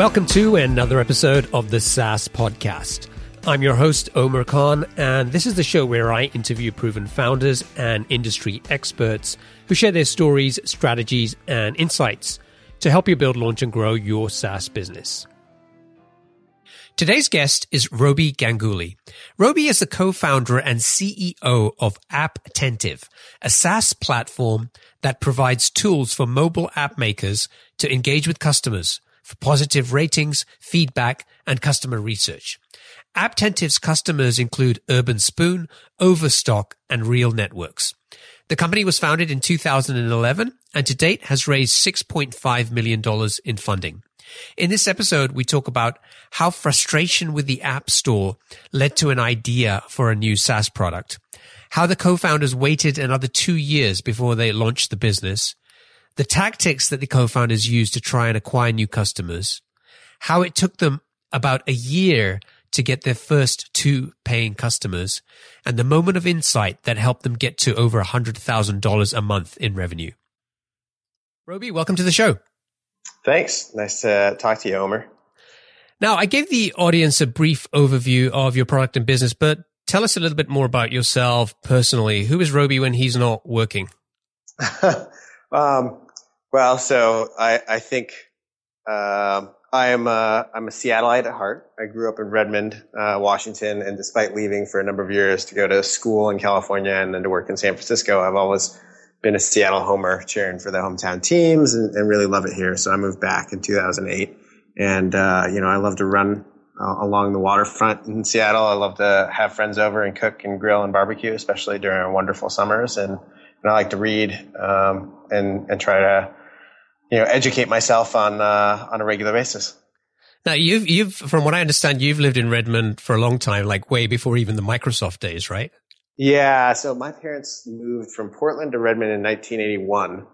Welcome to another episode of the SaaS Podcast. I'm your host, Omer Khan, and this is the show where I interview proven founders and industry experts who share their stories, strategies, and insights to help you build, launch, and grow your SaaS business. Today's guest is Robi Ganguly. Robi is the co-founder and CEO of Apptentive, a SaaS platform that provides tools for mobile app makers to engage with customers for positive ratings, feedback, and customer research. Apptentive's customers include UrbanSpoon, Overstock, and RealNetworks. The company was founded in 2011 and to date has raised $6.5 million in funding. In this episode, we talk about how frustration with the App Store led to an idea for a new SaaS product, how the co-founders waited another two years before they launched the business, the tactics that the co-founders used to try and acquire new customers, how it took them about a year to get their first two paying customers, and the moment of insight that helped them get to over $100,000 a month in revenue. Robi, welcome to the show. Thanks. Nice to talk to you, Omer. Now, I gave the audience a brief overview of your product and business, but tell us a little bit more about yourself personally. Who is Robi when he's not working? um, well, so I, I think uh, I am a, I'm a Seattleite at heart. I grew up in Redmond, uh, Washington, and despite leaving for a number of years to go to school in California and then to work in San Francisco, I've always been a Seattle homer, cheering for the hometown teams, and, and really love it here. So I moved back in 2008, and uh, you know I love to run uh, along the waterfront in Seattle. I love to have friends over and cook and grill and barbecue, especially during our wonderful summers. And, and I like to read um, and and try to you know educate myself on uh, on a regular basis. Now you've you've from what I understand, you've lived in Redmond for a long time, like way before even the Microsoft days, right? Yeah, so my parents moved from Portland to Redmond in 1981,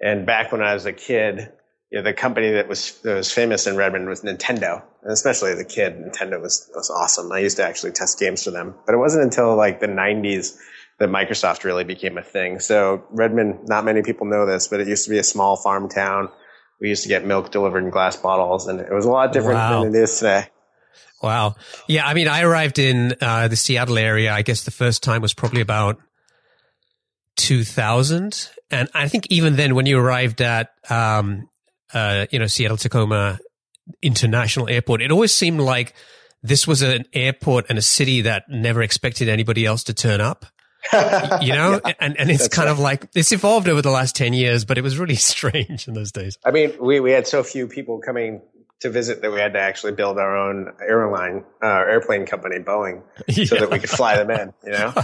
and back when I was a kid, you know, the company that was that was famous in Redmond was Nintendo, and especially as a kid, Nintendo was was awesome. I used to actually test games for them, but it wasn't until like the 90s that Microsoft really became a thing. So Redmond, not many people know this, but it used to be a small farm town. We used to get milk delivered in glass bottles, and it was a lot different wow. than it is today. Wow. Yeah. I mean, I arrived in uh, the Seattle area. I guess the first time was probably about 2000. And I think even then, when you arrived at, um, uh, you know, Seattle Tacoma International Airport, it always seemed like this was an airport and a city that never expected anybody else to turn up. You know, yeah, and, and it's kind right. of like it's evolved over the last 10 years, but it was really strange in those days. I mean, we, we had so few people coming to visit that we had to actually build our own airline, uh, airplane company, Boeing, yeah. so that we could fly them in, you know?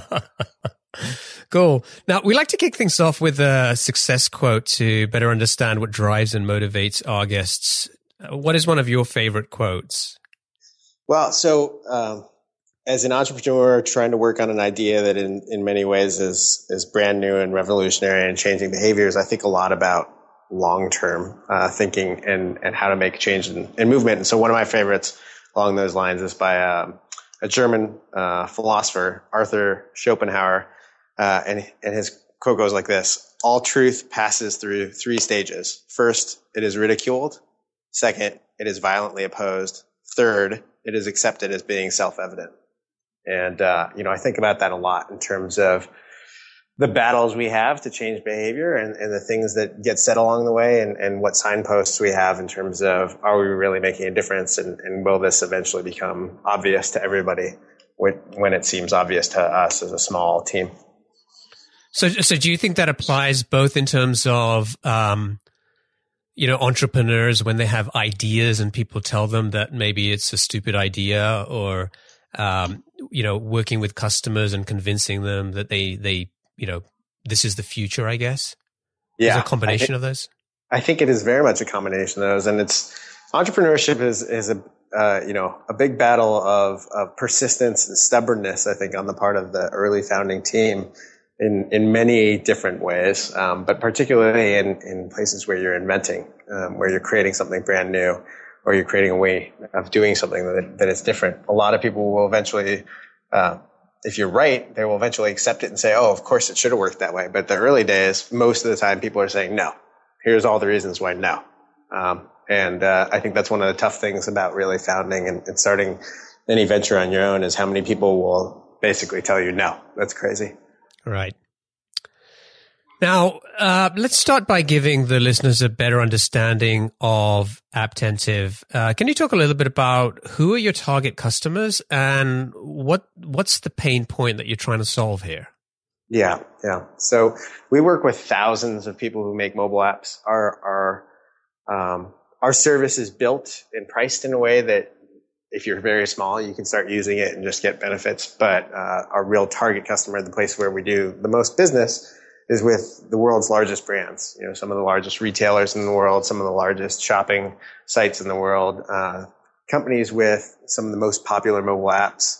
cool. Now, we like to kick things off with a success quote to better understand what drives and motivates our guests. What is one of your favorite quotes? Well, so, um, as an entrepreneur trying to work on an idea that in, in many ways is, is brand new and revolutionary and changing behaviors, I think a lot about long term uh, thinking and, and how to make change in, in, movement. And so one of my favorites along those lines is by um, a German uh, philosopher, Arthur Schopenhauer. Uh, and, and his quote goes like this All truth passes through three stages. First, it is ridiculed. Second, it is violently opposed. Third, it is accepted as being self evident. And, uh, you know, I think about that a lot in terms of the battles we have to change behavior and, and the things that get said along the way and, and, what signposts we have in terms of are we really making a difference and, and will this eventually become obvious to everybody when it seems obvious to us as a small team. So, so do you think that applies both in terms of, um, you know, entrepreneurs when they have ideas and people tell them that maybe it's a stupid idea or, um, you know, working with customers and convincing them that they, they you know, this is the future, I guess? Yeah. Is a combination think, of those? I think it is very much a combination of those. And it's entrepreneurship is, is a, uh, you know, a big battle of, of persistence and stubbornness, I think, on the part of the early founding team in, in many different ways, um, but particularly in, in places where you're inventing, um, where you're creating something brand new or you're creating a way of doing something that, that is different. A lot of people will eventually uh, if you're right, they will eventually accept it and say, oh, of course it should have worked that way. But the early days, most of the time, people are saying, no, here's all the reasons why no. Um, And uh, I think that's one of the tough things about really founding and, and starting any venture on your own is how many people will basically tell you, no, that's crazy. Right. Now, uh, let's start by giving the listeners a better understanding of Apptentive. Uh, can you talk a little bit about who are your target customers and what what's the pain point that you're trying to solve here? Yeah, yeah. So we work with thousands of people who make mobile apps. Our our um, our service is built and priced in a way that if you're very small, you can start using it and just get benefits. But uh, our real target customer, the place where we do the most business, is with the world's largest brands. You know, some of the largest retailers in the world, some of the largest shopping sites in the world, uh, companies with some of the most popular mobile apps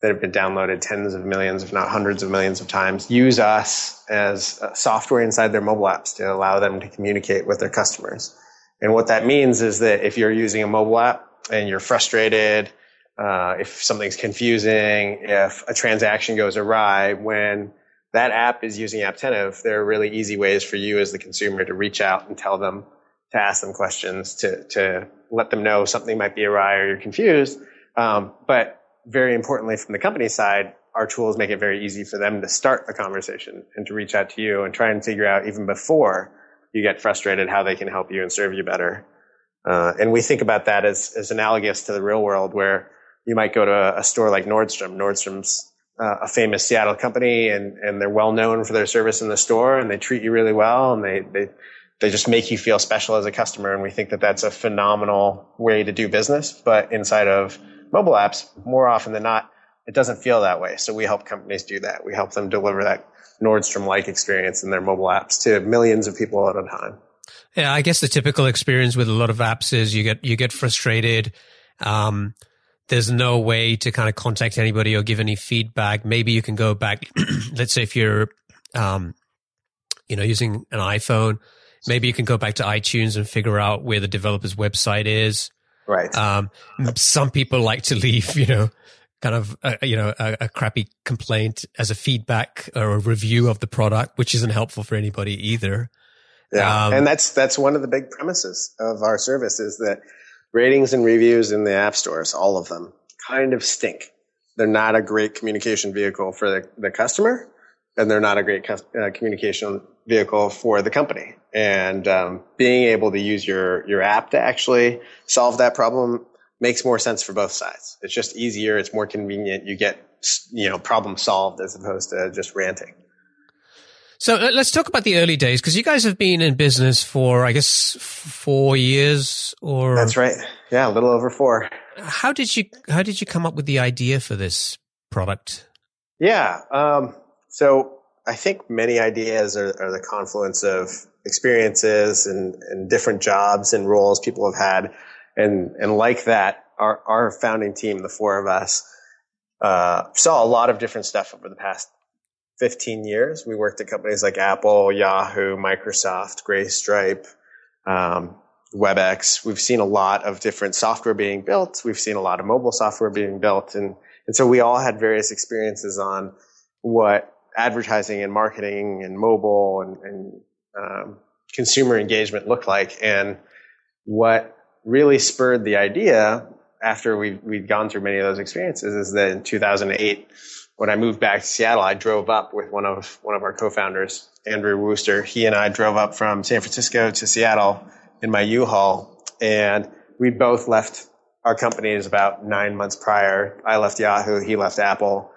that have been downloaded tens of millions, if not hundreds of millions of times, use us as software inside their mobile apps to allow them to communicate with their customers. And what that means is that if you're using a mobile app and you're frustrated, uh, if something's confusing, if a transaction goes awry, when that app is using Apptentive, there are really easy ways for you as the consumer to reach out and tell them, to ask them questions, to, to let them know something might be awry or you're confused. Um, but very importantly, from the company side, our tools make it very easy for them to start the conversation and to reach out to you and try and figure out even before you get frustrated how they can help you and serve you better. Uh, and we think about that as, as analogous to the real world where you might go to a, a store like Nordstrom. Nordstrom's uh, a famous Seattle company and, and they're well known for their service in the store and they treat you really well and they, they, they just make you feel special as a customer. And we think that that's a phenomenal way to do business. But inside of mobile apps, more often than not, it doesn't feel that way. So we help companies do that. We help them deliver that Nordstrom like experience in their mobile apps to millions of people at a time. Yeah, I guess the typical experience with a lot of apps is you get you get frustrated. Um, there's no way to kind of contact anybody or give any feedback. Maybe you can go back. let's say if you're, um, you know, using an iPhone, maybe you can go back to iTunes and figure out where the developer's website is. Right. Um, some people like to leave, you know, kind of, a, you know, a, a, crappy complaint as a feedback or a review of the product, which isn't helpful for anybody either. Yeah. Um, and that's, that's one of the big premises of our service is that ratings and reviews in the app stores, all of them, kind of stink. They're not a great communication vehicle for the, the customer, and they're not a great uh, communication vehicle for the company. And um, being able to use your your app to actually solve that problem makes more sense for both sides. It's just easier. It's more convenient. You get you know problem solved as opposed to just ranting. So uh, let's talk about the early days because you guys have been in business for, I guess, four years or. That's right. Yeah, a little over four. How did you How did you come up with the idea for this product? Yeah. Um, so I think many ideas are, are, the confluence of experiences and, and different jobs and roles people have had, and and like that, our our founding team, the four of us, uh, saw a lot of different stuff over the past 15 years. We worked at companies like Apple, Yahoo, Microsoft, Greystripe, um, WebEx. We've seen a lot of different software being built. We've seen a lot of mobile software being built. And, and so we all had various experiences on what advertising and marketing and mobile and, and um, consumer engagement looked like. And what really spurred the idea after we we'd gone through many of those experiences is that in 2008, when I moved back to Seattle, I drove up with one of one of our co-founders, Andrew Wooster. He and I drove up from San Francisco to Seattle in my U-Haul, and we both left our companies about nine months prior. I left Yahoo, he left Apple,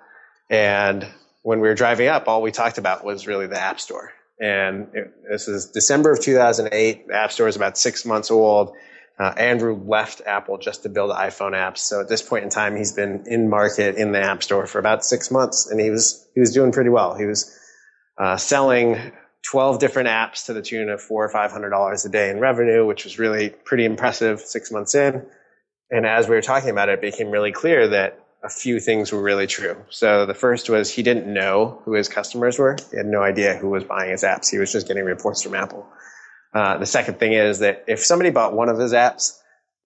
and when we were driving up, all we talked about was really the App Store. And it, this is December of 2008. The App Store is about six months old uh, Andrew left Apple just to build iPhone apps. So at this point in time, he's been in market in the App Store for about six months, and he was he was doing pretty well. He was uh, selling 12 different apps to the tune of four or five hundred dollars a day in revenue, which was really pretty impressive six months in. And as we were talking about it, it became really clear that a few things were really true. So the first was he didn't know who his customers were. He had no idea who was buying his apps. He was just getting reports from Apple. Uh, the second thing is that if somebody bought one of his apps,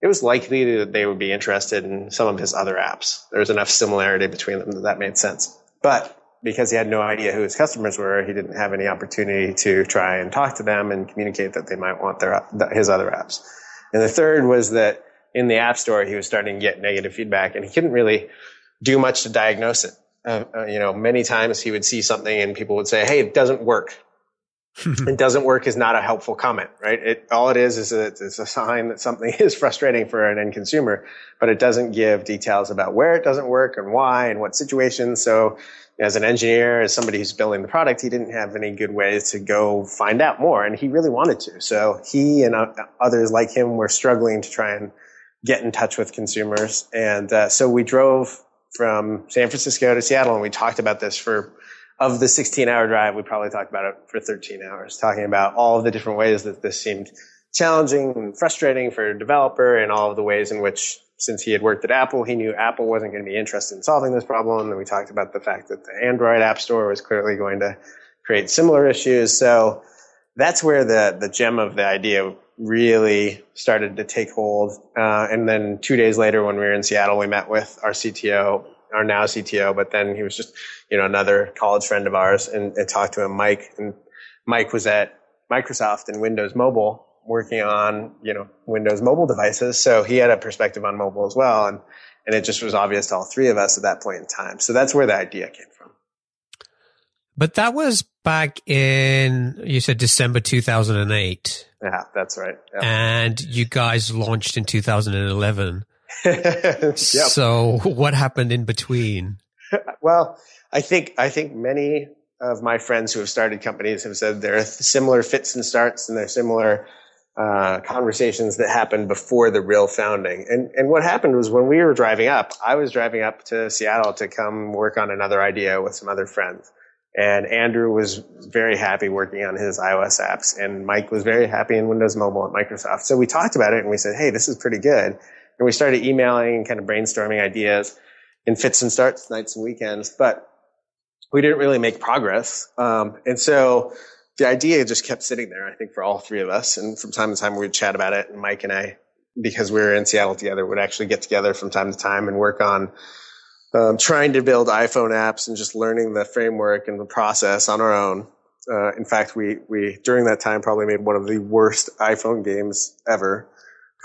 it was likely that they would be interested in some of his other apps. There was enough similarity between them that that made sense. But because he had no idea who his customers were, he didn't have any opportunity to try and talk to them and communicate that they might want their his other apps. And the third was that in the App Store, he was starting to get negative feedback and he couldn't really do much to diagnose it. Uh, uh, you know, many times he would see something and people would say, Hey, it doesn't work. It doesn't work is not a helpful comment, right? It, all it is is a, it's a sign that something is frustrating for an end consumer, but it doesn't give details about where it doesn't work and why and what situations. So as an engineer, as somebody who's building the product, he didn't have any good ways to go find out more and he really wanted to. So he and uh, others like him were struggling to try and get in touch with consumers. And uh, so we drove from San Francisco to Seattle, and we talked about this for of the 16 hour drive. We probably talked about it for 13 hours, talking about all of the different ways that this seemed challenging and frustrating for a developer, and all of the ways in which, since he had worked at Apple, he knew Apple wasn't going to be interested in solving this problem. And we talked about the fact that the Android App Store was clearly going to create similar issues. So that's where the the gem of the idea really started to take hold. Uh, and then two days later, when we were in Seattle, we met with our CTO, our now CTO, but then he was just, you know, another college friend of ours and, and talked to him, Mike. And Mike was at Microsoft and Windows Mobile working on, you know, Windows mobile devices. So he had a perspective on mobile as well. And, and it just was obvious to all three of us at that point in time. So that's where the idea came from. But that was back in, you said December 2008. Yeah, that's right. And you guys launched in 2011. yep. So what happened in between? well, I think, I think many of my friends who have started companies have said there are similar fits and starts and there are similar uh, conversations that happened before the real founding. And and what happened was when we were driving up, I was driving up to Seattle to come work on another idea with some other friends. And Andrew was very happy working on his iOS apps, and Mike was very happy in Windows Mobile at Microsoft. So we talked about it and we said, hey, this is pretty good. And we started emailing and kind of brainstorming ideas in fits and starts, nights and weekends, but we didn't really make progress. Um, and so the idea just kept sitting there, I think, for all three of us. And from time to time, we would chat about it. And Mike and I, because we were in Seattle together, would actually get together from time to time and work on um, trying to build iPhone apps and just learning the framework and the process on our own. Uh, in fact, we we during that time probably made one of the worst iPhone games ever,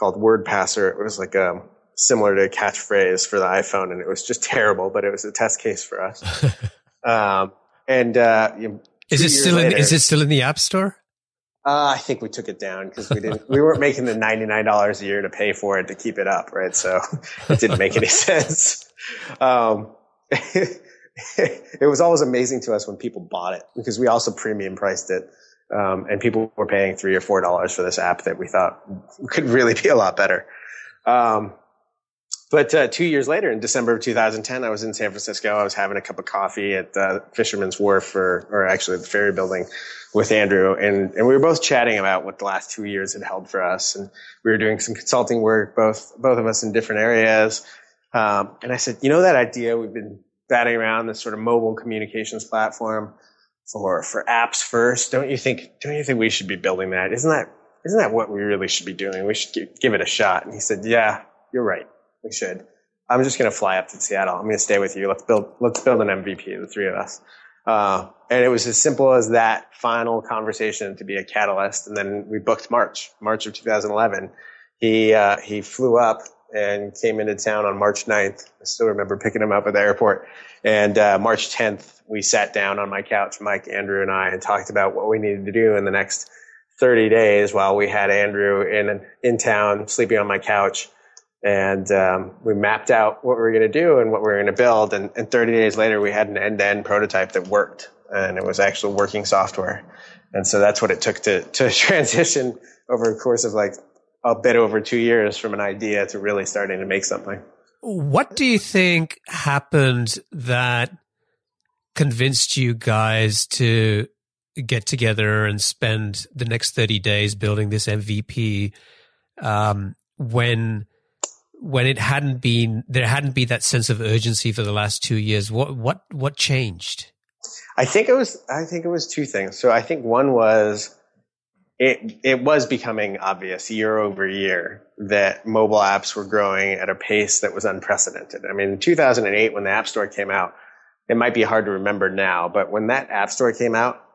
called Word Passer. It was like um, similar to a catchphrase for the iPhone, and it was just terrible. But it was a test case for us. um, and uh, you know, is it still later, in, is it still in the App Store? Uh, I think we took it down because we didn't. we weren't making the ninety nine dollars a year to pay for it to keep it up, right? So it didn't make any sense. Um, it was always amazing to us when people bought it because we also premium priced it, um, and people were paying three or four dollars for this app that we thought could really be a lot better. Um, but uh, two years later, in December of 2010, I was in San Francisco. I was having a cup of coffee at the Fisherman's Wharf, or, or actually the ferry building, with Andrew, and and we were both chatting about what the last two years had held for us, and we were doing some consulting work, both both of us in different areas. Um, and I said, you know, that idea we've been batting around this sort of mobile communications platform for for apps first. Don't you think? Don't you think we should be building that? Isn't that isn't that what we really should be doing? We should give, it a shot. And he said, yeah, you're right. We should. I'm just going to fly up to Seattle. I'm going to stay with you. Let's build, let's build an MVP, the three of us. Uh, and it was as simple as that final conversation to be a catalyst. And then we booked March, March of 2011. He, uh, he flew up and came into town on March 9th. I still remember picking him up at the airport. And, uh, March 10th, we sat down on my couch, Mike, Andrew, and I, and talked about what we needed to do in the next 30 days while we had Andrew in, in town, sleeping on my couch and um, we mapped out what we were going to do and what we were going to build. And, and 30 days later, we had an end-to-end prototype that worked, and it was actual working software. And so that's what it took to to transition over a course of like a bit over two years from an idea to really starting to make something. What do you think happened that convinced you guys to get together and spend the next 30 days building this MVP um, when when it hadn't been there hadn't been that sense of urgency for the last two years? What what what changed? I think it was i think it was two things. So i think one was it it was becoming obvious year over year that mobile apps were growing at a pace that was unprecedented i mean in 2008 when the app store came out it might be hard to remember now but when that app store came out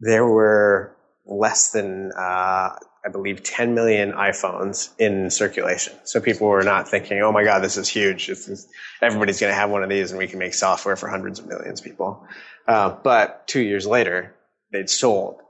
there were less than uh, I believe, 10 million iPhones in circulation. So people were not thinking, oh my God, this is huge. Is, everybody's going to have one of these and we can make software for hundreds of millions of people. Uh, but two years later, they'd sold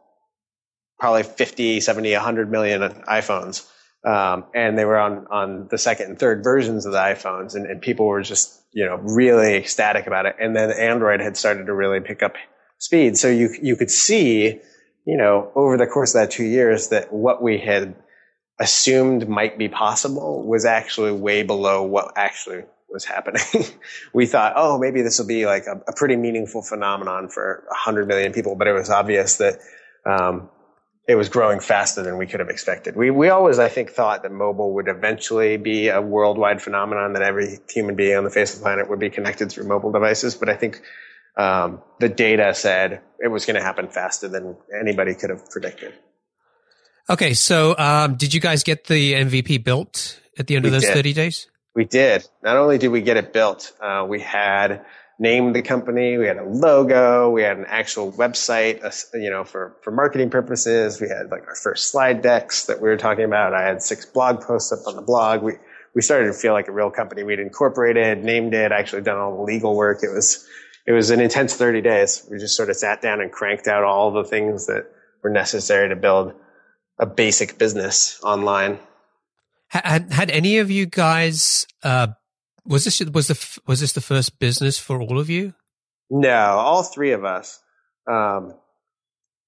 probably 50, 70, 100 million iPhones. Um, and they were on, on the second and third versions of the iPhones and, and people were just, you know, really ecstatic about it. And then Android had started to really pick up speed. So you, you could see, you know, over the course of that two years that what we had assumed might be possible was actually way below what actually was happening. we thought, oh, maybe this will be like a, a pretty meaningful phenomenon for 100 million people, but it was obvious that um, it was growing faster than we could have expected. We we always, I think, thought that mobile would eventually be a worldwide phenomenon that every human being on the face of the planet would be connected through mobile devices. But I think um, the data said it was going to happen faster than anybody could have predicted. Okay, so um, did you guys get the MVP built at the end we of those did. 30 days? We did. Not only did we get it built, uh, we had named the company, we had a logo, we had an actual website, uh, you know, for, for marketing purposes. We had like our first slide decks that we were talking about. I had six blog posts up on the blog. We, we started to feel like a real company. We'd incorporated, named it, actually done all the legal work. It was, it was an intense 30 days. We just sort of sat down and cranked out all the things that were necessary to build a basic business online. Had, had any of you guys, uh, was this, was the, was this the first business for all of you? No, all three of us, um,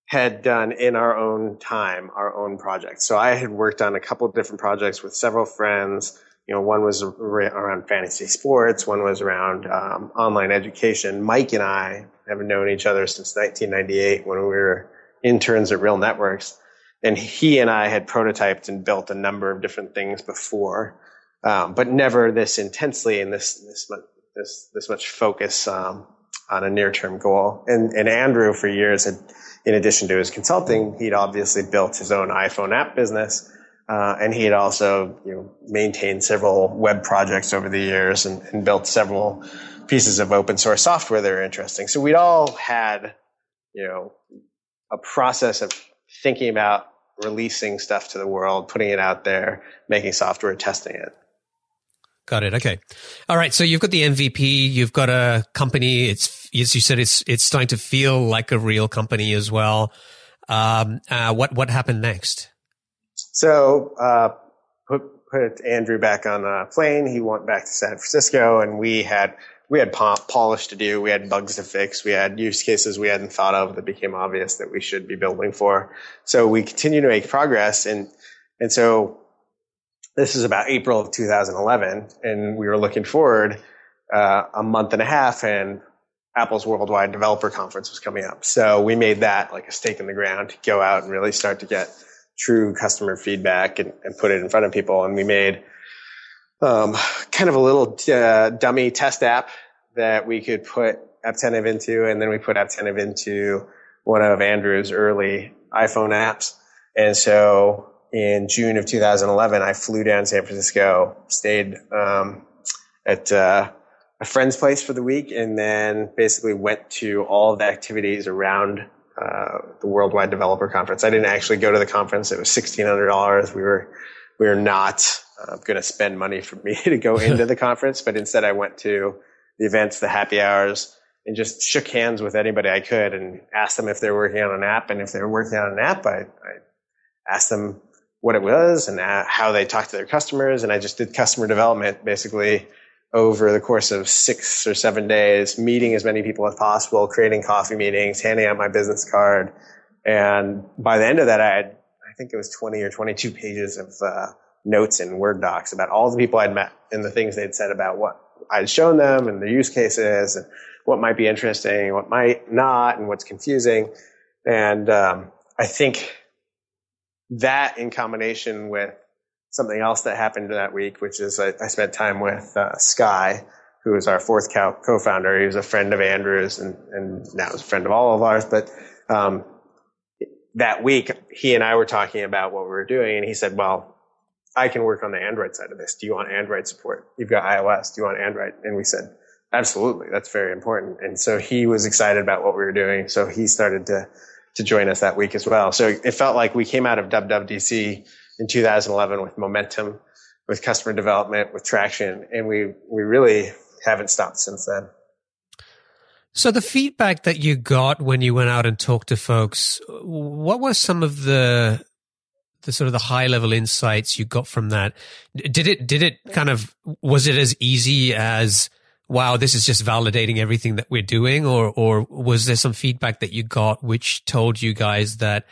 had done in our own time our own projects. So I had worked on a couple of different projects with several friends you know, one was around fantasy sports, one was around um, online education. Mike and I have known each other since 1998 when we were interns at RealNetworks, and he and I had prototyped and built a number of different things before, um, but never this intensely and this this this this much focus um, on a near term goal. And and Andrew for years had, in addition to his consulting, he'd obviously built his own iPhone app business uh, and he had also, you know, maintained several web projects over the years and, and, built several pieces of open source software that are interesting. So we'd all had, you know, a process of thinking about releasing stuff to the world, putting it out there, making software, testing it. Got it. Okay. All right. So you've got the MVP. You've got a company. It's as you said, it's it's starting to feel like a real company as well. Um, uh, what what happened next? So uh, put put Andrew back on a plane. He went back to San Francisco, and we had we had polish to do. We had bugs to fix. We had use cases we hadn't thought of that became obvious that we should be building for. So we continue to make progress, and and so this is about April of 2011, and we were looking forward uh, a month and a half, and Apple's Worldwide Developer Conference was coming up. So we made that like a stake in the ground to go out and really start to get true customer feedback and, and put it in front of people. And we made um, kind of a little uh, dummy test app that we could put Apptentive into, and then we put Apptentive into one of Andrew's early iPhone apps. And so in June of 2011, I flew down to San Francisco, stayed um, at uh, a friend's place for the week, and then basically went to all the activities around uh, the Worldwide Developer Conference. I didn't actually go to the conference. It was sixteen hundred dollars. We were we were not uh, going to spend money for me to go into the conference, but instead I went to the events, the happy hours, and just shook hands with anybody I could and asked them if they were working on an app. And if they were working on an app, I, I asked them what it was and how they talked to their customers. And I just did customer development basically over the course of six or seven days, meeting as many people as possible, creating coffee meetings, handing out my business card. And by the end of that, I had, I think it was 20 or 22 pages of uh, notes in Word docs about all the people I'd met and the things they'd said about what I'd shown them and their use cases and what might be interesting, what might not, and what's confusing. And um, I think that in combination with something else that happened that week, which is I, I spent time with uh, Sky, who is our fourth co-founder. He was a friend of Andrew's and, and now is a friend of all of ours. But um, that week, he and I were talking about what we were doing, and he said, "Well, I can work on the Android side of this. Do you want Android support? You've got iOS. Do you want Android?" And we said, "Absolutely. That's very important." And so he was excited about what we were doing. So he started to to join us that week as well. So it felt like we came out of WWDC in 2011 with momentum, with customer development, with traction, and we we really haven't stopped since then. So the feedback that you got when you went out and talked to folks, what were some of the the sort of the high level insights you got from that? Did it did it kind of was it as easy as wow, this is just validating everything that we're doing, or or was there some feedback that you got which told you guys that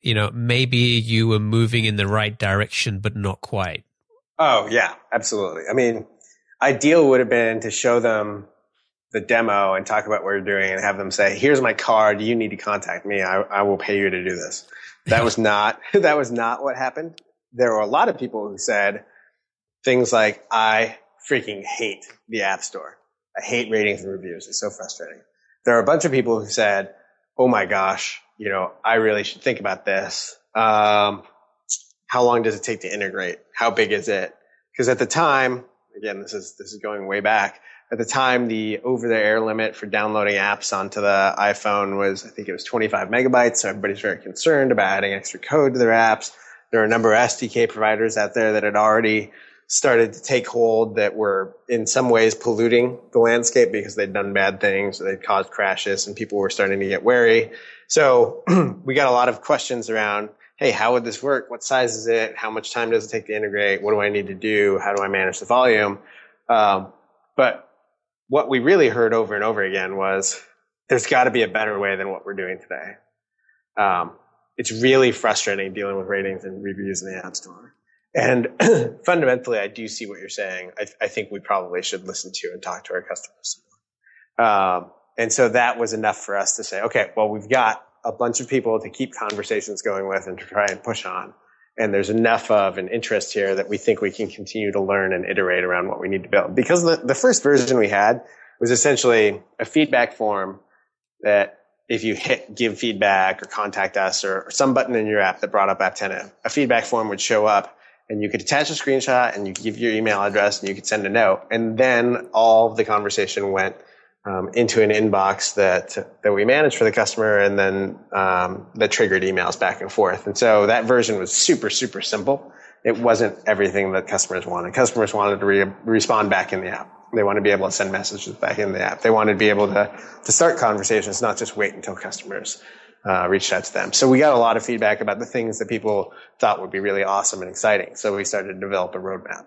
you know maybe you were moving in the right direction but not quite? Oh yeah, absolutely. I mean, ideal would have been to show them the demo and talk about what you're doing and have them say, here's my card. You need to contact me. I, I will pay you to do this. That was not, that was not what happened. There were a lot of people who said things like, I freaking hate the app store. I hate ratings and reviews. It's so frustrating. There are a bunch of people who said, Oh my gosh, you know, I really should think about this. Um, how long does it take to integrate? How big is it? Because at the time, again, this is, this is going way back at the time, the over the air limit for downloading apps onto the iPhone was, I think it was 25 megabytes. So everybody's very concerned about adding extra code to their apps. There are a number of SDK providers out there that had already started to take hold that were in some ways polluting the landscape because they'd done bad things or they'd caused crashes and people were starting to get wary. So we got a lot of questions around, Hey, how would this work? What size is it? How much time does it take to integrate? What do I need to do? How do I manage the volume? Um, but what we really heard over and over again was there's got to be a better way than what we're doing today. Um, it's really frustrating dealing with ratings and reviews in the App Store. And fundamentally, I do see what you're saying. I, I, think we probably should listen to and talk to our customers. Um, and so that was enough for us to say, okay, well, we've got a bunch of people to keep conversations going with and to try and push on and there's enough of an interest here that we think we can continue to learn and iterate around what we need to build. Because the, the first version we had was essentially a feedback form that if you hit give feedback or contact us or, or some button in your app that brought up Apptentive, a feedback form would show up and you could attach a screenshot and you could give your email address and you could send a note. And then all of the conversation went um, into an inbox that that we managed for the customer, and then um, that triggered emails back and forth. And so that version was super super simple. It wasn't everything that customers wanted. Customers wanted to re- respond back in the app. They want to be able to send messages back in the app. They wanted to be able to to start conversations, not just wait until customers uh, reached out to them. So we got a lot of feedback about the things that people thought would be really awesome and exciting. So we started to develop a roadmap.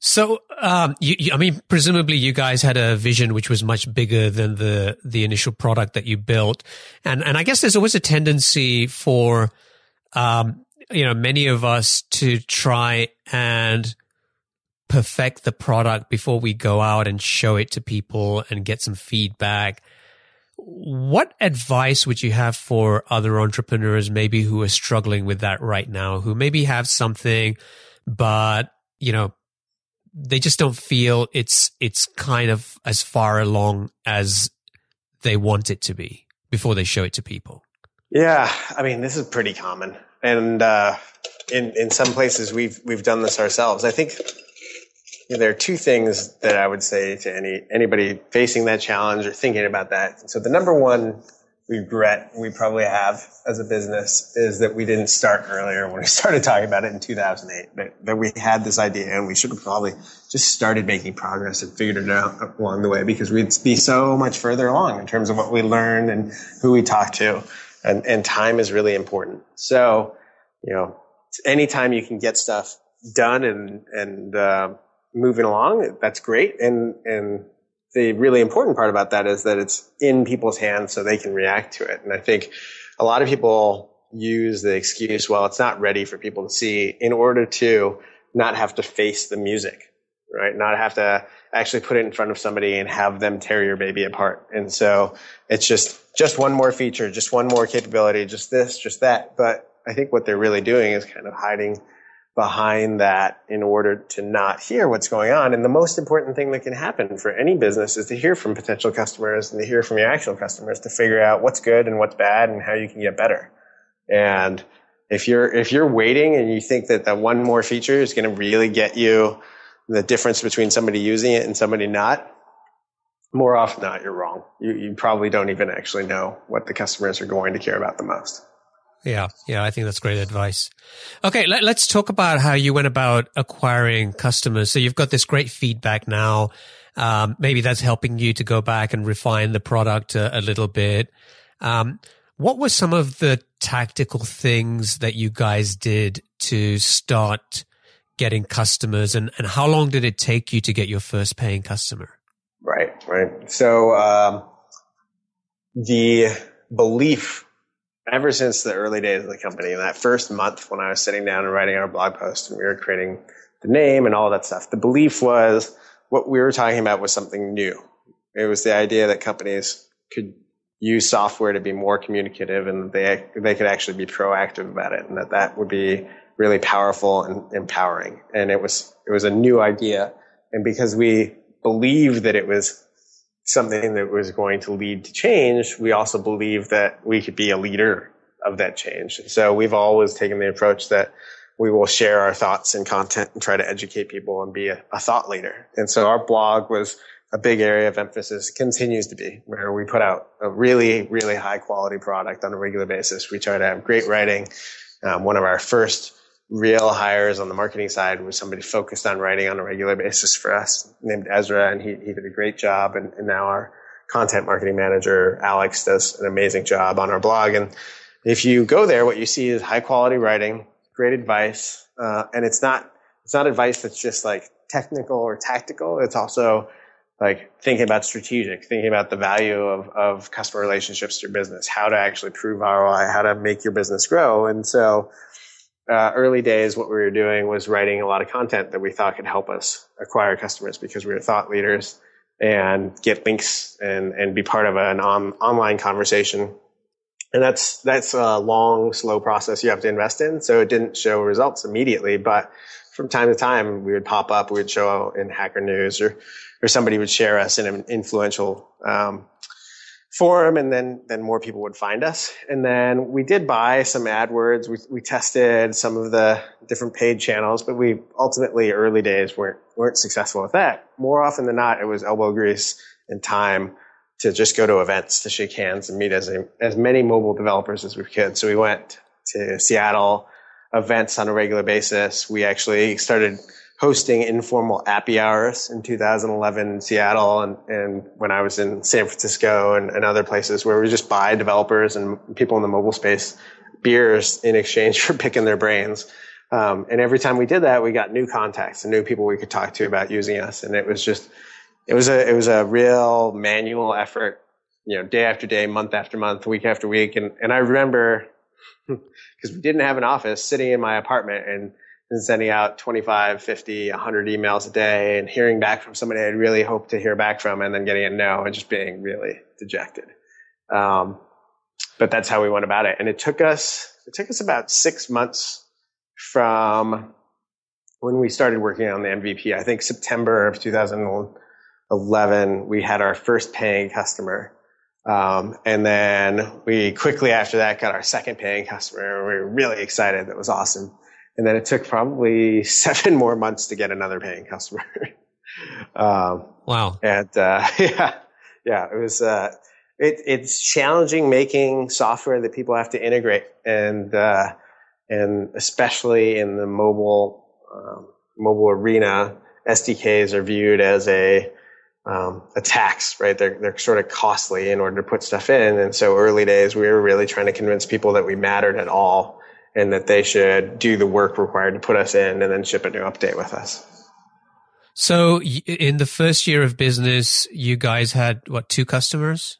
So, um, you, you, I mean, presumably you guys had a vision which was much bigger than the the initial product that you built, and and I guess there's always a tendency for, um, you know, many of us to try and perfect the product before we go out and show it to people and get some feedback. What advice would you have for other entrepreneurs, maybe who are struggling with that right now, who maybe have something, but you know they just don't feel it's it's kind of as far along as they want it to be before they show it to people. Yeah, I mean this is pretty common, and uh, in in some places we've we've done this ourselves. I think there are two things that I would say to any anybody facing that challenge or thinking about that. So the number one regret we probably have as a business is that we didn't start earlier when we started talking about it in 2008 that, that we had this idea and we should have probably just started making progress and figured it out along the way because we'd be so much further along in terms of what we learned and who we talked to and, and time is really important so you know anytime you can get stuff done and and uh, moving along that's great and and the really important part about that is that it's in people's hands so they can react to it. And I think a lot of people use the excuse, well, it's not ready for people to see in order to not have to face the music, right? Not have to actually put it in front of somebody and have them tear your baby apart. And so it's just, just one more feature, just one more capability, just this, just that. But I think what they're really doing is kind of hiding behind that in order to not hear what's going on. And the most important thing that can happen for any business is to hear from potential customers and to hear from your actual customers to figure out what's good and what's bad and how you can get better. And if you're, if you're waiting and you think that that one more feature is going to really get you the difference between somebody using it and somebody not, more often than not, you're wrong. You, you probably don't even actually know what the customers are going to care about the most. Yeah, yeah, I think that's great advice. Okay, let, us talk about how you went about acquiring customers. So you've got this great feedback now. Um, maybe that's helping you to go back and refine the product a, a little bit. Um, what were some of the tactical things that you guys did to start getting customers, and, and how long did it take you to get your first paying customer? Right, right. So um, the belief ever since the early days of the company, in that first month when I was sitting down and writing our blog post and we were creating the name and all that stuff, the belief was what we were talking about was something new. It was the idea that companies could use software to be more communicative and they they could actually be proactive about it and that that would be really powerful and empowering. And it was it was a new idea. And because we believed that it was something that was going to lead to change, we also believe that we could be a leader of that change. So we've always taken the approach that we will share our thoughts and content and try to educate people and be a, a thought leader. And so our blog was a big area of emphasis, continues to be, where we put out a really, really high quality product on a regular basis. We try to have great writing. Um, one of our first real hires on the marketing side was somebody focused on writing on a regular basis for us named Ezra, and he, he did a great job. And, and now our content marketing manager, Alex, does an amazing job on our blog. And if you go there, what you see is high quality writing, great advice, uh, and it's not it's not advice that's just like technical or tactical. It's also like thinking about strategic, thinking about the value of, of customer relationships to your business, how to actually prove ROI, how to make your business grow. And so uh, early days, what we were doing was writing a lot of content that we thought could help us acquire customers because we were thought leaders and get links and, and be part of an on, online conversation. And that's, that's a long, slow process you have to invest in. So it didn't show results immediately, but from time to time we would pop up, we would show in Hacker News or, or somebody would share us in an influential, um, forum and then then more people would find us. And then we did buy some adwords. We, we tested some of the different paid channels but we ultimately early days weren't weren't successful with that. More often than not it was elbow grease and time to just go to events to shake hands and meet as a, as many mobile developers as we could. So we went to seattle events on a regular basis. We actually started hosting informal appy hours in 2011 in Seattle and, and when I was in San Francisco and, and other places where we just buy developers and people in the mobile space beers in exchange for picking their brains. Um, and every time we did that, we got new contacts and new people we could talk to about using us. And it was just, it was a, it was a real manual effort, you know, day after day, month after month, week after week. And, and I remember because we didn't have an office sitting in my apartment and and sending out 25, 50, 100 emails a day and hearing back from somebody I'd really hoped to hear back from and then getting a no and just being really dejected. Um, but that's how we went about it. And it took us, it took us about six months from when we started working on the MVP. I think September of 2011, we had our first paying customer. Um, and then we quickly after that got our second paying customer. We were really excited. That was awesome. And then it took probably seven more months to get another paying customer. um, wow. And, uh, yeah, yeah, it was, uh, it, it's challenging making software that people have to integrate and, uh, and especially in the mobile, um, mobile arena, SDKs are viewed as a, um, a tax, right? They're, they're sort of costly in order to put stuff in. And so early days, we were really trying to convince people that we mattered at all and that they should do the work required to put us in and then ship a new update with us. So in the first year of business, you guys had what, two customers?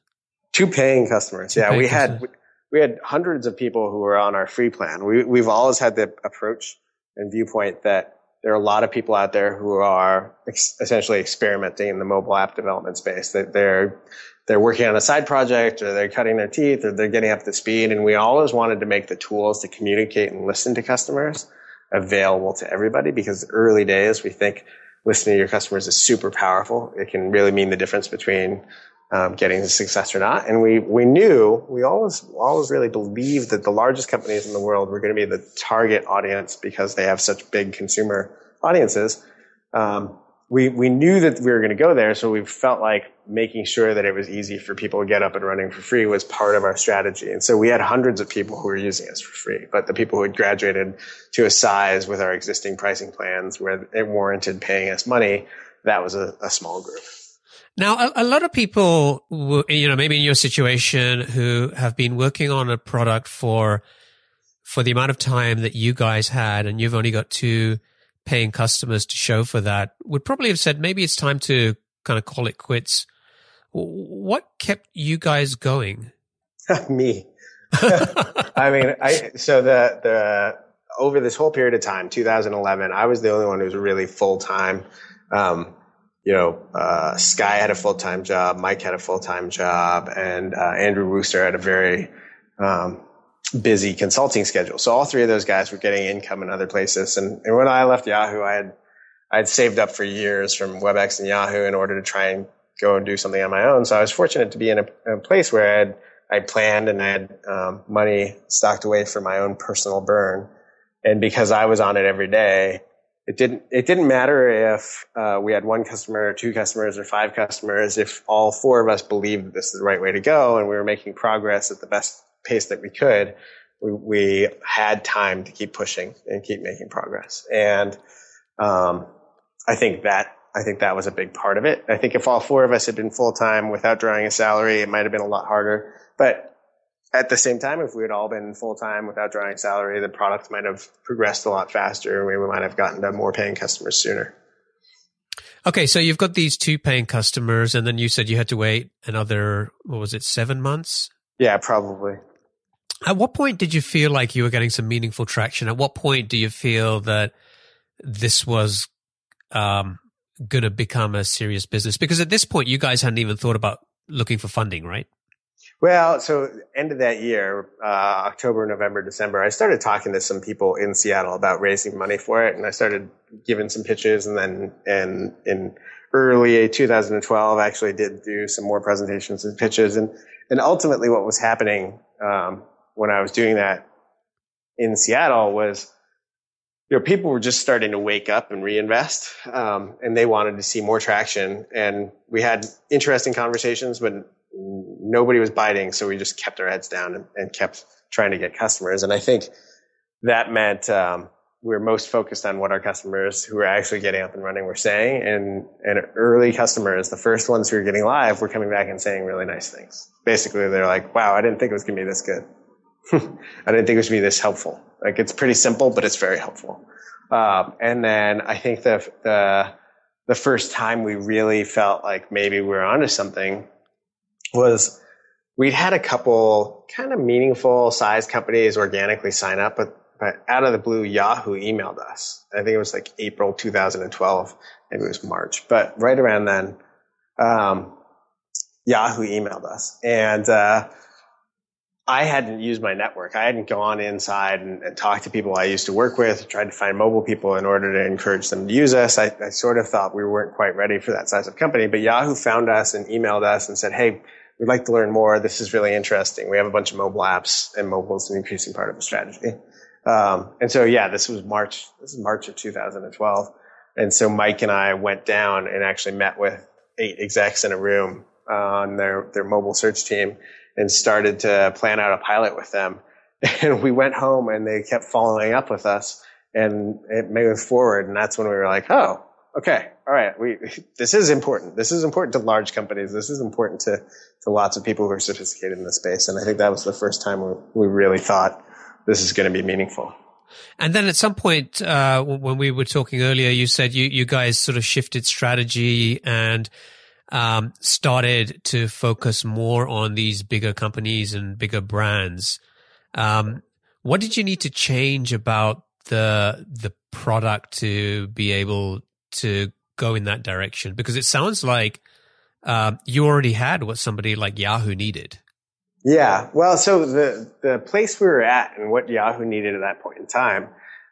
Two paying customers. Two yeah, paying we customers. had we had hundreds of people who were on our free plan. We we've always had the approach and viewpoint that there are a lot of people out there who are ex- essentially experimenting in the mobile app development space. That they're they're working on a side project or they're cutting their teeth or they're getting up to speed. And we always wanted to make the tools to communicate and listen to customers available to everybody because early days we think listening to your customers is super powerful. It can really mean the difference between um, getting the success or not. And we we knew we always always really believed that the largest companies in the world were going to be the target audience because they have such big consumer audiences. Um, we we knew that we were going to go there, so we felt like making sure that it was easy for people to get up and running for free was part of our strategy. And so we had hundreds of people who were using us for free, but the people who had graduated to a size with our existing pricing plans where it warranted paying us money, that was a, a small group. Now, a, a, lot of people, you know, maybe in your situation who have been working on a product for, for the amount of time that you guys had and you've only got two paying customers to show for that would probably have said maybe it's time to kind of call it quits. What kept you guys going? Me. I mean, I so the the over this whole period of time, 2011, I was the only one who was really full time. Um, you know, uh, Sky had a full time job, Mike had a full time job, and uh, Andrew Wooster had a very um, busy consulting schedule. So all three of those guys were getting income in other places. And, and when I left Yahoo, I had, I had saved up for years from WebEx and Yahoo in order to try and go and do something on my own. So I was fortunate to be in a, a place where I had, I planned and I had um, money stocked away for my own personal burn. And because I was on it every day, it didn't it didn't matter if uh, we had one customer or two customers or five customers if all four of us believed this is the right way to go and we were making progress at the best pace that we could, we, we had time to keep pushing and keep making progress. And um, I think that I think that was a big part of it. I think if all four of us had been full time without drawing a salary, it might have been a lot harder. But at the same time, if we had all been full time without drawing a salary, the product might have progressed a lot faster. And we might have gotten to more paying customers sooner. Okay, so you've got these two paying customers, and then you said you had to wait another, what was it, seven months? Yeah, probably. At what point did you feel like you were getting some meaningful traction? At what point do you feel that this was um, going to become a serious business? Because at this point, you guys hadn't even thought about looking for funding, right? Well, so end of that year, uh, October, November, December, I started talking to some people in Seattle about raising money for it, and I started giving some pitches, and then and in early 2012, I actually did do some more presentations and pitches, and and ultimately, what was happening um, when I was doing that in Seattle was, you know, people were just starting to wake up and reinvest, um, and they wanted to see more traction. And we had interesting conversations, but nobody was biting, so we just kept our heads down and, and kept trying to get customers. And I think that meant um, we were most focused on what our customers who were actually getting up and running were saying. And, and early customers, the first ones who were getting live, were coming back and saying really nice things. Basically, they're like, wow, I didn't think it was going to be this good. I didn't think it was going to be this helpful. Like it's pretty simple, but it's very helpful. Um, and then I think the, the, the first time we really felt like maybe we were onto something was we'd had a couple kind of meaningful size companies organically sign up, but, but out of the blue, Yahoo emailed us. I think it was like April 2012. Maybe it was March, but right around then, um, Yahoo emailed us and, uh, I hadn't used my network. I hadn't gone inside and, and, talked to people I used to work with, tried to find mobile people in order to encourage them to use us. I, I, sort of thought we weren't quite ready for that size of company, but Yahoo found us and emailed us and said, Hey, we'd like to learn more. This is really interesting. We have a bunch of mobile apps and mobile is an increasing part of the strategy. Um, and so, yeah, this was March, this is March of 2012. And so Mike and I went down and actually met with eight execs in a room uh, on their, their mobile search team and started to plan out a pilot with them. And we went home and they kept following up with us and it moved forward. And that's when we were like, oh, okay, all right, we, this is important. This is important to large companies. This is important to, to lots of people who are sophisticated in the space. And I think that was the first time we, we really thought this is going to be meaningful. And then at some point, uh, when we were talking earlier, you said you, you guys sort of shifted strategy and um, started to focus more on these bigger companies and bigger brands. Um, what did you need to change about the the product to be able to go in that direction? Because it sounds like um, you already had what somebody like Yahoo needed. Yeah, well, so the the place we were at and what Yahoo needed at that point in time,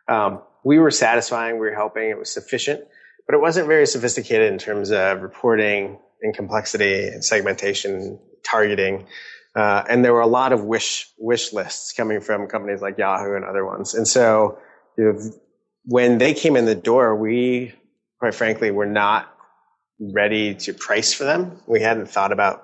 um, we were satisfying, we were helping, it was sufficient, but it wasn't very sophisticated in terms of reporting in complexity and segmentation, targeting. Uh, and there were a lot of wish wish lists coming from companies like Yahoo and other ones. And so, you know, when they came in the door, we quite frankly, were not ready to price for them. We hadn't thought about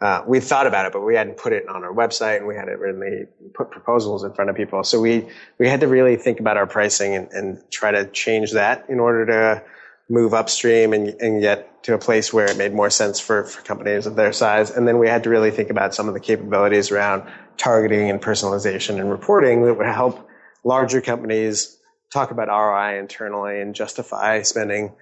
uh, we thought about it, but we hadn't put it on our website and we hadn't really put proposals in front of people. So we, we had to really think about our pricing and, and try to change that in order to move upstream and, and get to a place where it made more sense for, for companies of their size. And then we had to really think about some of the capabilities around targeting and personalization and reporting that would help larger companies talk about ROI internally and justify spending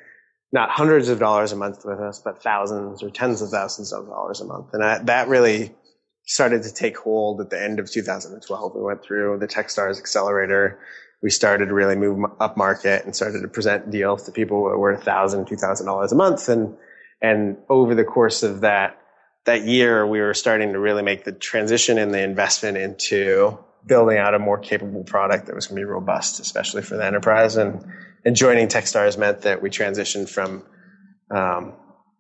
not hundreds of dollars a month with us, but thousands or tens of thousands of dollars a month. And I, that really started to take hold at the end of 2012. We went through the Techstars accelerator. We started to really move up market and started to present deals to people who were $1,000, $2,000 a month. And, and over the course of that, that year, we were starting to really make the transition and the investment into building out a more capable product that was going to be robust, especially for the enterprise. And, and joining Techstars meant that we transitioned from um,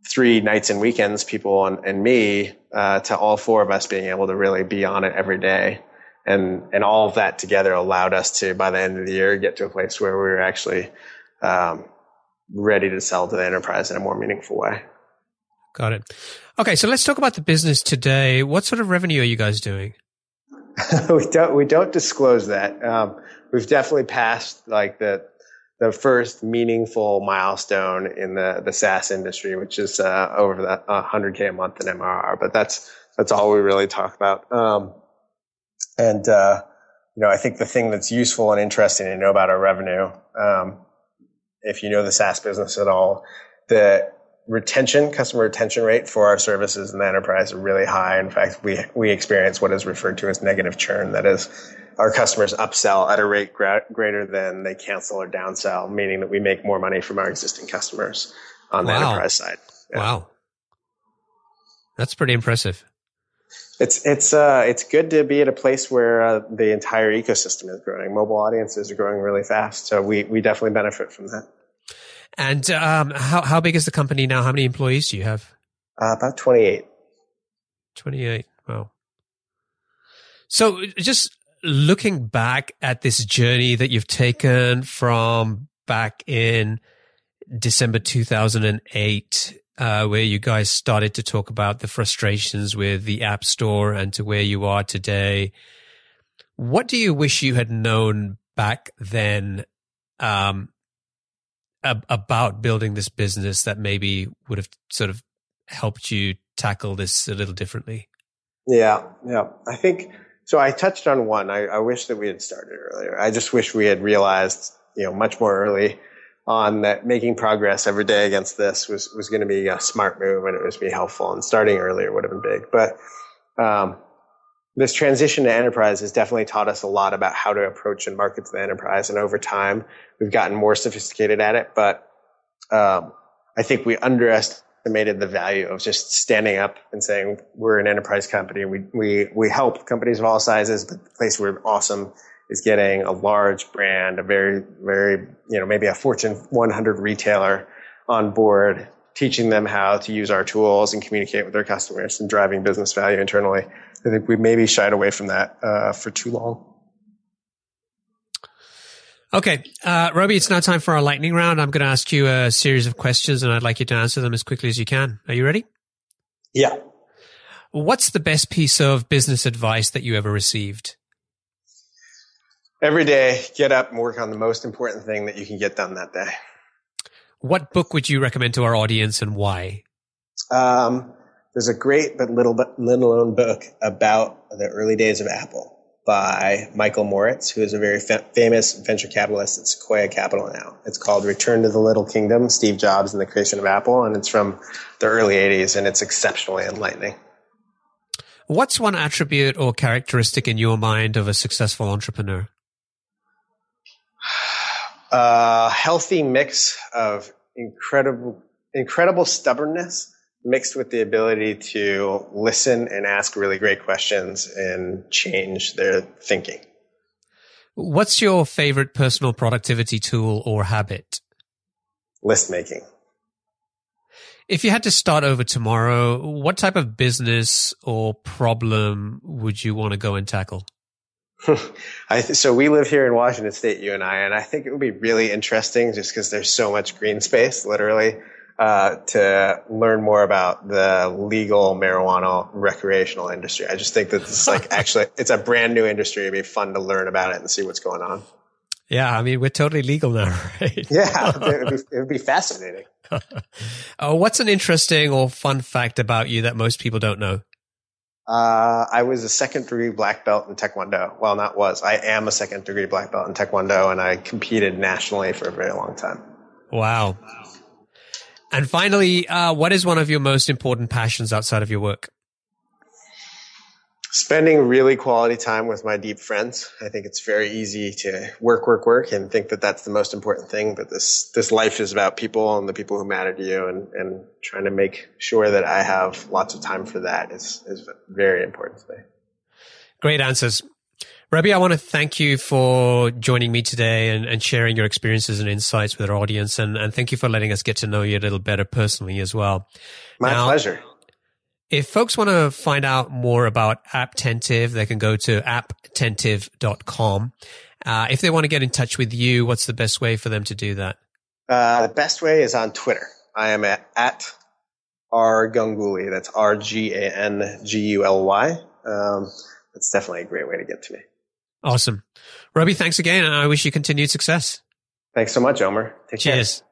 three nights and weekends, people and, and me, uh, to all four of us being able to really be on it every day. And, and all of that together allowed us to, by the end of the year, get to a place where we were actually um, ready to sell to the enterprise in a more meaningful way. Got it. Okay, so let's talk about the business today. What sort of revenue are you guys doing? we don't we don't disclose that. Um, we've definitely passed like the the first meaningful milestone in the the SaaS industry, which is uh, over that 100k a month in MRR. But that's that's all we really talk about. Um, and uh, you know, I think the thing that's useful and interesting to know about our revenue, um, if you know the SaaS business at all, the retention, customer retention rate for our services in the enterprise are really high. In fact, we, we experience what is referred to as negative churn. That is, our customers upsell at a rate gra- greater than they cancel or downsell, meaning that we make more money from our existing customers on wow. the enterprise side. Yeah. Wow. That's pretty impressive. It's it's uh it's good to be at a place where uh, the entire ecosystem is growing. Mobile audiences are growing really fast, so we we definitely benefit from that. And um, how how big is the company now? How many employees do you have? Uh, about twenty eight. Twenty eight. Wow. So just looking back at this journey that you've taken from back in December 2008, uh, where you guys started to talk about the frustrations with the App Store and to where you are today, what do you wish you had known back then um, ab- about building this business that maybe would have sort of helped you tackle this a little differently? Yeah, yeah. I think so. I touched on one. I, I wish that we had started earlier. I just wish we had realized, you know, much more early on that making progress every day against this was was going to be a smart move and it was be helpful. And starting earlier would have been big. But um, this transition to enterprise has definitely taught us a lot about how to approach and market to the enterprise. And over time, we've gotten more sophisticated at it. But um, I think we underestimated the value of just standing up and saying we're an enterprise company. We we we help companies of all sizes, but the place we're awesome is getting a large brand, a very very you know maybe a Fortune 100 retailer on board teaching them how to use our tools and communicate with their customers and driving business value internally. I think we maybe shied away from that uh, for too long. Okay, uh, Robi, it's now time for our lightning round. I'm going to ask you a series of questions and I'd like you to answer them as quickly as you can. Are you ready? Yeah. What's the best piece of business advice that you ever received? Every day, get up and work on the most important thing that you can get done that day. What book would you recommend to our audience and why? Um, there's a great but little but little known book about the early days of Apple by Michael Moritz, who is a very fa- famous venture capitalist at Sequoia Capital now. It's called Return to the Little Kingdom, Steve Jobs and the Creation of Apple, and it's from the early 80s, and it's exceptionally enlightening. What's one attribute or characteristic in your mind of a successful entrepreneur? A healthy mix of incredible, incredible stubbornness mixed with the ability to listen and ask really great questions and change their thinking. What's your favorite personal productivity tool or habit? List making. If you had to start over tomorrow, what type of business or problem would you want to go and tackle? I th- so we live here in Washington State, you and I, and I think it would be really interesting just because there's so much green space, literally, uh, to learn more about the legal marijuana recreational industry. I just think that this is like actually it's a brand new industry. It'd be fun to learn about it and see what's going on. Yeah, I mean we're totally legal now, right? yeah, it would be, be fascinating. uh, what's an interesting or fun fact about you that most people don't know? Uh, I was a second degree black belt in Taekwondo. Well, not was. I am a second degree black belt in Taekwondo, and I competed nationally for a very long time. Wow. And finally, uh, what is one of your most important passions outside of your work? Spending really quality time with my deep friends. I think it's very easy to work, work, work and think that that's the most important thing. But this, this life is about people and the people who matter to you and, and trying to make sure that I have lots of time for that is, is very important to me. Great answers. Robi, I want to thank you for joining me today and, and sharing your experiences and insights with our audience. And, and thank you for letting us get to know you a little better personally as well. My now, pleasure. If folks want to find out more about Apptentive, they can go to apptentive.com. Uh, if they want to get in touch with you, what's the best way for them to do that? Uh, the best way is on Twitter. I am at, at R Ganguly. That's R G A N G U L Y. Um, that's definitely a great way to get to me. Awesome. Robi, thanks again, and I wish you continued success. Thanks so much, Omer. Take Cheers. Care.